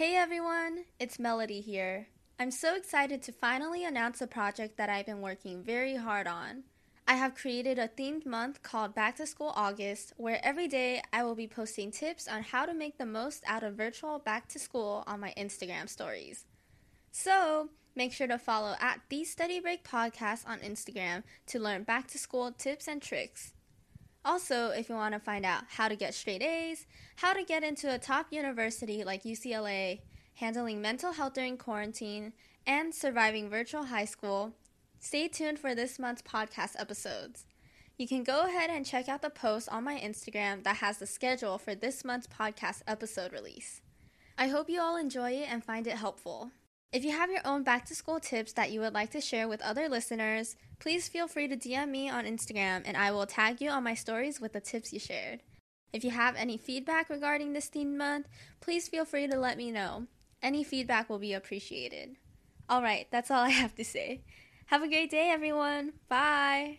Hey everyone, it's Melody here. I'm so excited to finally announce a project that I've been working very hard on. I have created a themed month called Back to School August, where every day I will be posting tips on how to make the most out of virtual back to school on my Instagram stories. So, make sure to follow at the Study Break Podcast on Instagram to learn back to school tips and tricks. Also, if you want to find out how to get straight A's, how to get into a top university like UCLA, handling mental health during quarantine, and surviving virtual high school, stay tuned for this month's podcast episodes. You can go ahead and check out the post on my Instagram that has the schedule for this month's podcast episode release. I hope you all enjoy it and find it helpful. If you have your own back to school tips that you would like to share with other listeners, please feel free to DM me on Instagram and I will tag you on my stories with the tips you shared. If you have any feedback regarding this themed month, please feel free to let me know. Any feedback will be appreciated. Alright, that's all I have to say. Have a great day, everyone. Bye.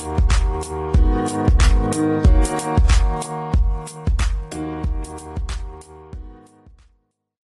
Thank you.